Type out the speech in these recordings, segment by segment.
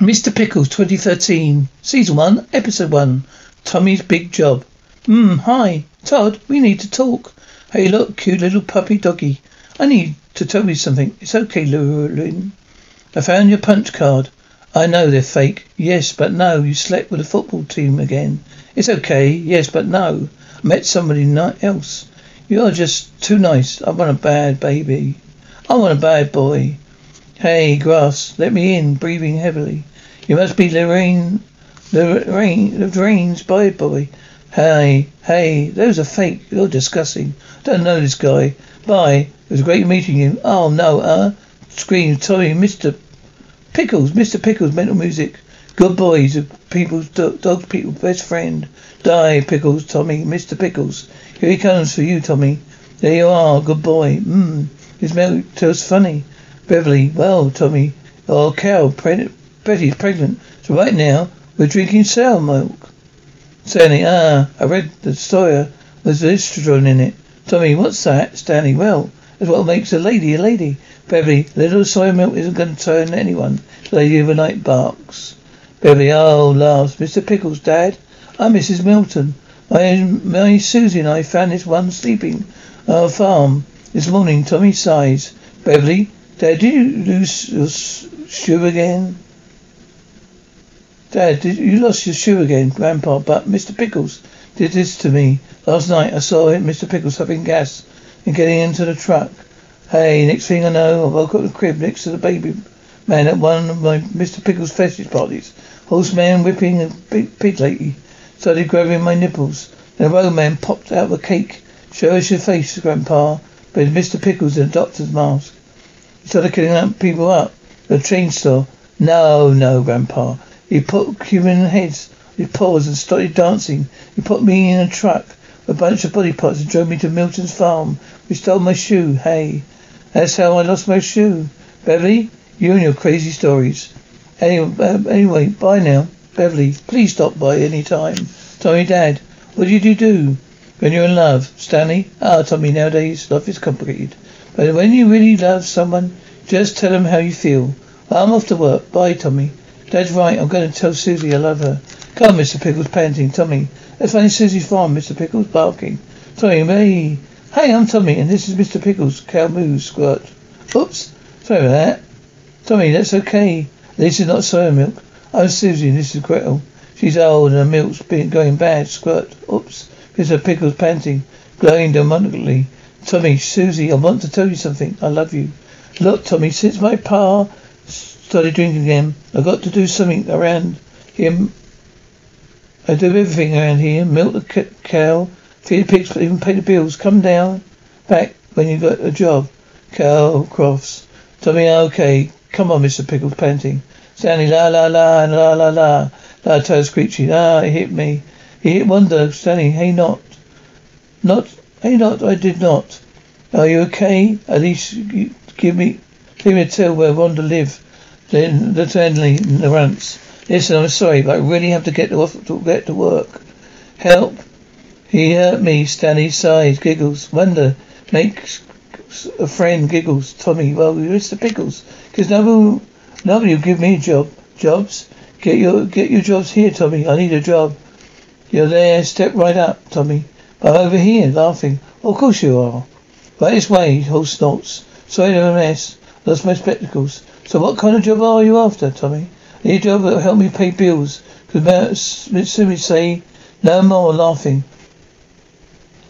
Mr. Pickles 2013, Season 1, Episode 1, Tommy's Big Job. Hmm, hi. Todd, we need to talk. Hey, look, cute little puppy doggy. I need to tell you something. It's okay, Llewellyn. I found your punch card. I know they're fake. Yes, but no, you slept with a football team again. It's okay. Yes, but no. Met somebody else. You are just too nice. I want a bad baby. I want a bad boy. Hey, grass, let me in, breathing heavily. You must be Lorraine, Lorraine, Lorraine's boy boy. Hey, hey, those are fake. You're disgusting. Don't know this guy. Bye. It was great meeting you. Oh no, uh, screamed Tommy, Mr. Pickles, Mr. Pickles, mental music. Good boy, he's a people's dog, dog people's best friend. Die, Pickles, Tommy, Mr. Pickles. Here he comes for you, Tommy. There you are, good boy. Mmm, his milk tastes funny. Beverly, well, Tommy. Oh, cow, pre- Betty's pregnant. So right now, we're drinking sour milk. Stanley, ah, I read the story. There's estrogen in it. Tommy, what's that? Stanley, well, that's what makes a lady a lady. Beverly, little soy milk isn't going to turn anyone. Lady overnight barks. Beverly, oh, laughs. Mr. Pickles, Dad. I'm Mrs. Milton. My, my Susie and I found this one sleeping on our farm this morning. Tommy sighs. Beverly, Dad, did you lose your shoe again? Dad, did you lost your shoe again, Grandpa? But Mr. Pickles did this to me last night. I saw it, Mr. Pickles having gas and getting into the truck. Hey, next thing I know, I woke up in the crib next to the baby man at one of my Mr. Pickles' fetish parties. Horseman whipping a big pig lady. Started grabbing my nipples. Then a roadman popped out of a cake. Show us your face, Grandpa. But Mr. Pickles in a doctor's mask. He started killing people up. The train store. No, no, Grandpa. He put human heads his paws and started dancing. He put me in a truck with a bunch of body parts and drove me to Milton's farm. We stole my shoe. Hey, that's how I lost my shoe. Beverly, you and your crazy stories. Anyway, uh, anyway, bye now. Beverly, please stop by any time. Tommy, Dad, what did you do when you're in love? Stanley? Ah, Tommy, nowadays love is complicated. But when you really love someone, just tell them how you feel. I'm off to work. Bye, Tommy. Dad's right. I'm going to tell Susie I love her. Come, Mr. Pickles, panting. Tommy, let's find Susie's farm. Mr. Pickles, barking. Tommy, me. Hey, I'm Tommy, and this is Mr. Pickles. Cow moves, squirt. Oops. Sorry about that. Tommy, that's okay. This is not soya milk. I'm Susie, and this is Gretel. She's old, and her milk's been going bad. Squirt. Oops. Mr. Pickles, panting, glowing demonically. Tommy, Susie, I want to tell you something. I love you. Look, Tommy, since my pa started drinking again. I got to do something around him. I do everything around here. Milk the cow, feed the pigs, even pay the bills. Come down back when you got a job. Cow Crofts. Tommy, okay. Come on, Mr. Pickles, panting. Stanley, la la la la la la. La toes screechy. Ah, he hit me. He hit Wanda. Stanley, hey not. Not hey not, I did not. Are you okay? At least give me give me a tell where Wanda live. Then the Stanley narrates. Listen, I'm sorry, but I really have to get to, to get to work. Help. He hurt me. Stanley sighs, giggles. Wonder makes a friend giggles. Tommy, well, Mr. Pickles, because nobody, nobody will give me a job. Jobs? Get your get your jobs here, Tommy. I need a job. You're there. Step right up, Tommy. But over here, laughing. Of course you are. Right this way, horse snorts. Sorry to mess. Lost my spectacles. So what kind of job are you after, Tommy? I need a job that will help me pay bills. Could Mitsumi say no more laughing?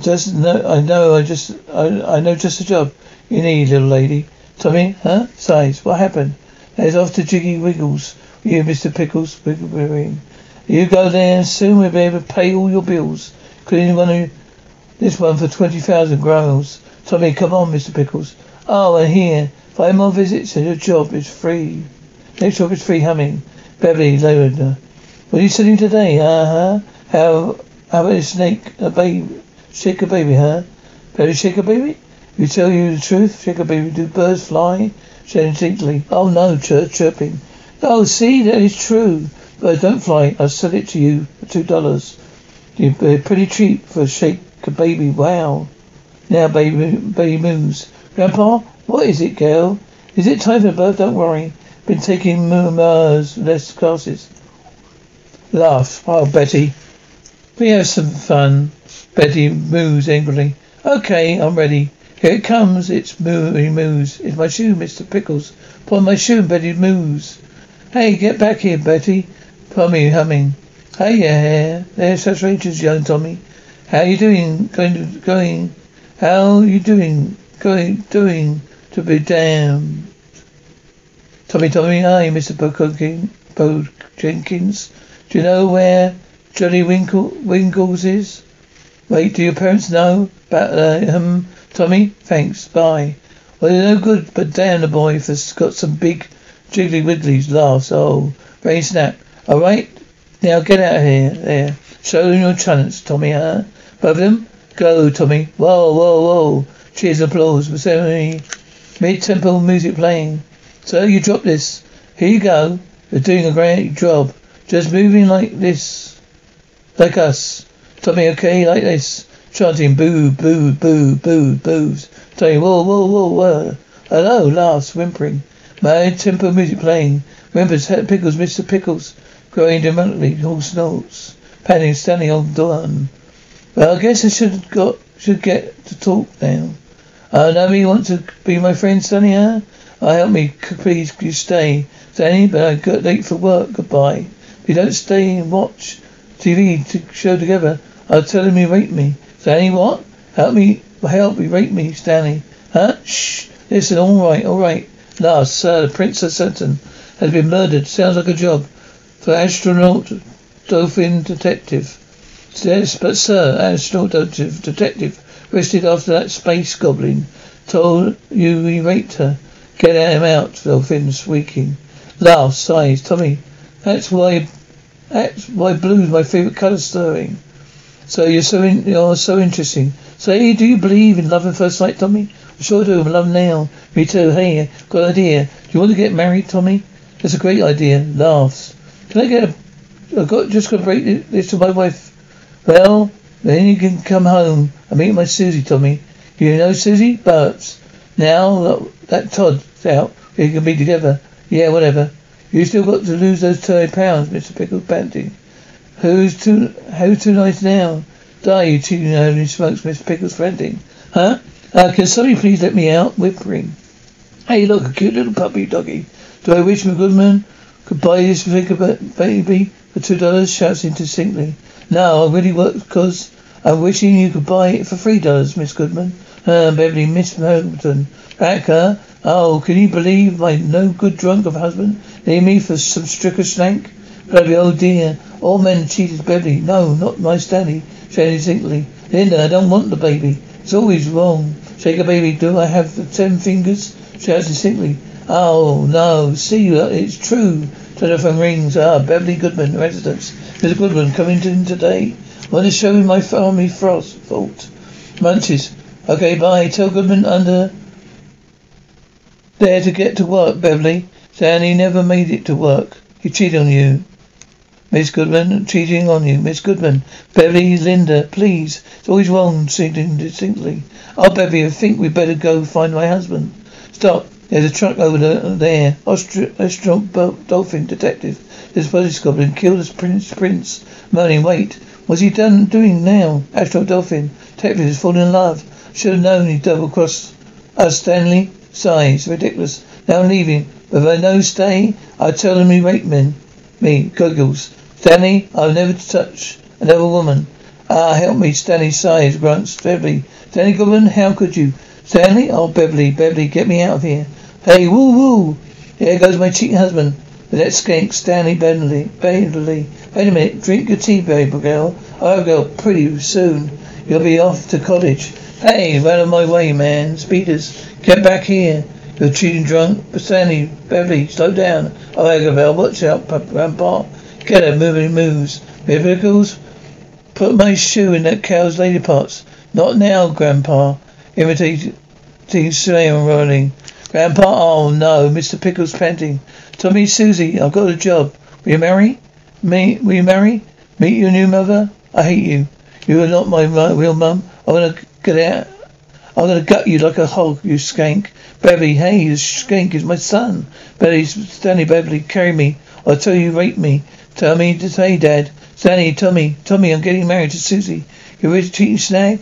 Just no, I know, I just, I, I know just the job you need, little lady. Tommy, huh? Sighs. What happened? There's off to Jiggy Wiggles. You, Mr. Pickles, wiggling. You go there and soon we'll be able to pay all your bills, including one of this one for twenty thousand growls. Tommy, come on, Mr. Pickles. Oh, and here, Five more visits and your job is free. Next job is free humming. Beverly Lavender. What are you selling today? Uh huh. How how about a snake a baby shake a baby, huh? Beverly shake a baby? You tell you the truth, shake a baby. Do birds fly? Sharing distinctly. Oh no, chirp chirping. Oh see, that is true. Birds don't fly. I'll sell it to you for two dollars. You're pretty cheap for a shake a baby. Wow. Now baby baby moves. Grandpa, what is it, girl? Is it time for birth? Don't worry. been taking Lamaze classes. Laugh. Oh, Betty. We have some fun. Betty moves angrily. Okay, I'm ready. Here it comes. It's. He moves. It's my shoe, Mr. Pickles. Put my shoe. Betty moves. Hey, get back here, Betty. Tommy humming. Hey, yeah, there's such rangers, young Tommy. How you doing? Going to going? How you doing? Going doing to be damned. Tommy, Tommy, hi, Mr. Bo, Bo Jenkins. Do you know where Johnny Winkle Winkles is? Wait, do your parents know about uh, him? Tommy, thanks. Bye. Well, they're no good, but damn the boy has got some big jiggly wigglies. Laughs. Oh, brain snap. All right, now get out of here. There. Show them your talents, Tommy. Huh? Both of them. Go, Tommy. Whoa, whoa, whoa. Cheers and applause. For ceremony. Mid-tempo music playing. So you drop this. Here you go. You're doing a great job. Just moving like this. Like us. Tommy, okay, like this. Chanting boo, boo, boo, boo, boos. Tommy, whoa, whoa, whoa, whoa. Hello, laughs, whimpering. My tempo music playing. Whimpers, Pickles, Mr. Pickles. Growing dramatically, horse notes. Panting, standing on dawn. Well, I guess I should got should get to talk now. Uh, now you want to be my friend, Stanley, huh? Uh, help me, please, you stay. Stanley, but I got late for work. Goodbye. If you don't stay and watch TV to show together, I'll tell him you rate me. Stanley, what? Help me, help me, rape me, Stanley. Huh? Shh. Listen, all right, all right. Last, sir, the Princess Sutton has been murdered. Sounds like a job for astronaut dolphin detective. Yes, but sir, astronaut detective, arrested after that space goblin told you he raped her. Get him out, dolphin squeaking. Laughs, sighs. Tommy, that's why that's why blue's my favourite colour stirring. So you're so in, you're so interesting. Say, do you believe in love at first sight, Tommy? I sure do. I love now. Me too. Hey, an idea. Do you want to get married, Tommy? That's a great idea. Laughs. Can I get a? I got just got to break this to my wife. Well, then you can come home and meet my Susie, Tommy. You know Susie? Burps. Now that, Todd's out, we can be together. Yeah, whatever. You still got to lose those thirty pounds, Mr. Pickles panting. Who's too who's too nice now? Die, you two only smokes, Mr. Pickles panting. Huh? Uh, can somebody please let me out? Whimpering. Hey, look, a cute little puppy doggy. Do I wish my Goodman could buy this figure baby for two dollars? Shouts indistinctly. No, I really work because I'm wishing you could buy it for three dollars, Miss Goodman. Uh, Beverly, Miss Hamilton. Huh? Oh, can you believe my no good drunk of husband leave me for some stricker snake? Beverly, oh dear. All men cheated Beverly. No, not my Stanley. Shouting distinctly. Linda, I don't want the baby. It's always wrong. Shake a baby, do I have the ten fingers? Shouts distinctly. Oh, no. See, it's true. Telephone rings. Ah, Beverly Goodman, residence. Mr. Goodman, coming in today. Want to show me my family frost fault. Munches. Okay, bye. Tell Goodman under there to get to work, Beverly. Stanley never made it to work. He cheated on you. Miss Goodman, cheating on you. Miss Goodman. Beverly, Linda, please. It's always wrong, singing distinctly. Oh, Beverly, I think we'd better go find my husband. Stop. There's a truck over there. Astronaut dolphin detective. This police goblin killed his prince. Prince. Moaning, wait. What's he done doing now? Astronaut dolphin. Detective is falling in love. Should have known he'd double cross us, Stanley. Sighs. Ridiculous. Now I'm leaving. But if I know stay, I'll tell him he raped me. Me. Goggles. Stanley, I'll never touch another woman. Ah, help me. Stanley sighs. Grunts. Beverly. Stanley Goblin, how could you? Stanley? Oh, Beverly, Beverly, get me out of here. Hey, woo woo! Here goes my cheating husband. The next skank, Stanley Bentley. Bentley. Wait a minute, drink your tea, baby girl. I'll go pretty soon. You'll be off to college. Hey, run of my way, man. Speeders, get back here. You're cheating drunk. But Stanley, Beverly, slow down. Oh, Agabel, watch out, Grandpa. Get her, moving moves. Miracles? Put my shoe in that cow's lady parts. Not now, Grandpa. Imitating Sam rolling. Grandpa, oh no, Mr. Pickles panting. Tommy, Susie, I've got a job. Will you marry? Me, will you marry? Meet your new mother? I hate you. You are not my real mum. I'm gonna get out. I'm gonna gut you like a hog, you skank. Beverly, hey, this skank is my son. Beverly, Stanley, Beverly, carry me. I'll tell you, rape me. Tell me to say, Dad. Stanley, Tommy, Tommy, I'm getting married to Susie. You ready to cheat snag?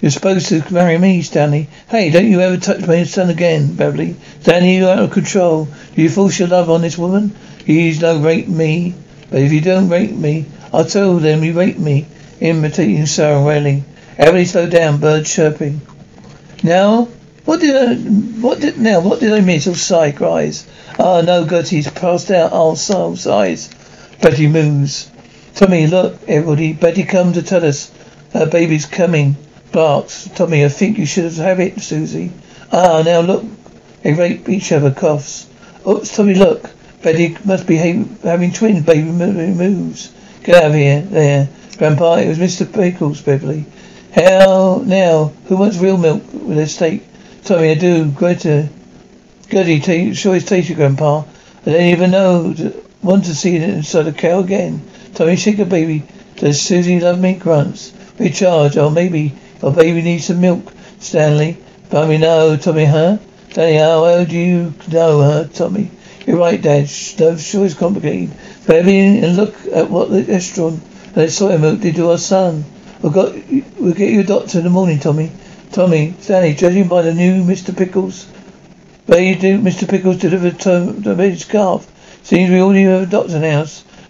You're supposed to marry me, Stanley. Hey, don't you ever touch my son again, Beverly. Stanley, you're out of control. Do you force your love on this woman? You don't rape me. But if you don't rape me, I'll tell them you raped me. Imitating Sarah wailing. Everybody slow down, birds chirping. Now, what did I, what did, now, what did I miss? Oh, sigh cries. Ah, no, Gertie's passed out. Oh, so sighs. Betty moves. Tommy, look, everybody. Betty come to tell us her baby's coming. Barks. Tommy, I think you should have it, Susie. Ah, now look. They rape each other, coughs. Oops, Tommy, look. Betty must be having twins. Baby moves. Get out of here. There. Grandpa, it was Mr. Pickles, Beverly. How now? Who wants real milk with a steak? Tommy, I do. Greta. Goody, t- sure it's tasty, Grandpa. I don't even know. Want to see it inside a cow again. Tommy, shake a baby. Does Susie love me? Grunts. Recharge. Oh, maybe your baby needs some milk, Stanley. Tommy, no. Tommy, huh? Stanley, how do you know her, Tommy? You're right, Dad. No, sure it's complicated. Baby, and look at what the restaurant and the soy milk did to our son. We'll, got, we'll get you a doctor in the morning, Tommy. Tommy, Stanley, judging by the new Mr. Pickles, where you do Mr. Pickles delivered to the calf. Seems we already have a doctor now.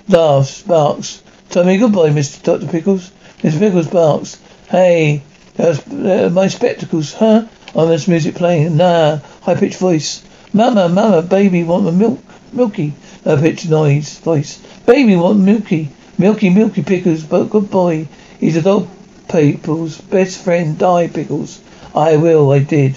Laughs, barks. Tommy, goodbye, Mr. Dr. Pickles. Mr. Pickles barks. Hey, uh, my spectacles, huh? Oh, there's music playing. Nah, high pitched voice. Mama, mama, baby want the milk, milky. Low pitched noise, voice. Baby want milky, milky, milky pickles. But good boy, he's a dog people's best friend. Die, pickles. I will. I did.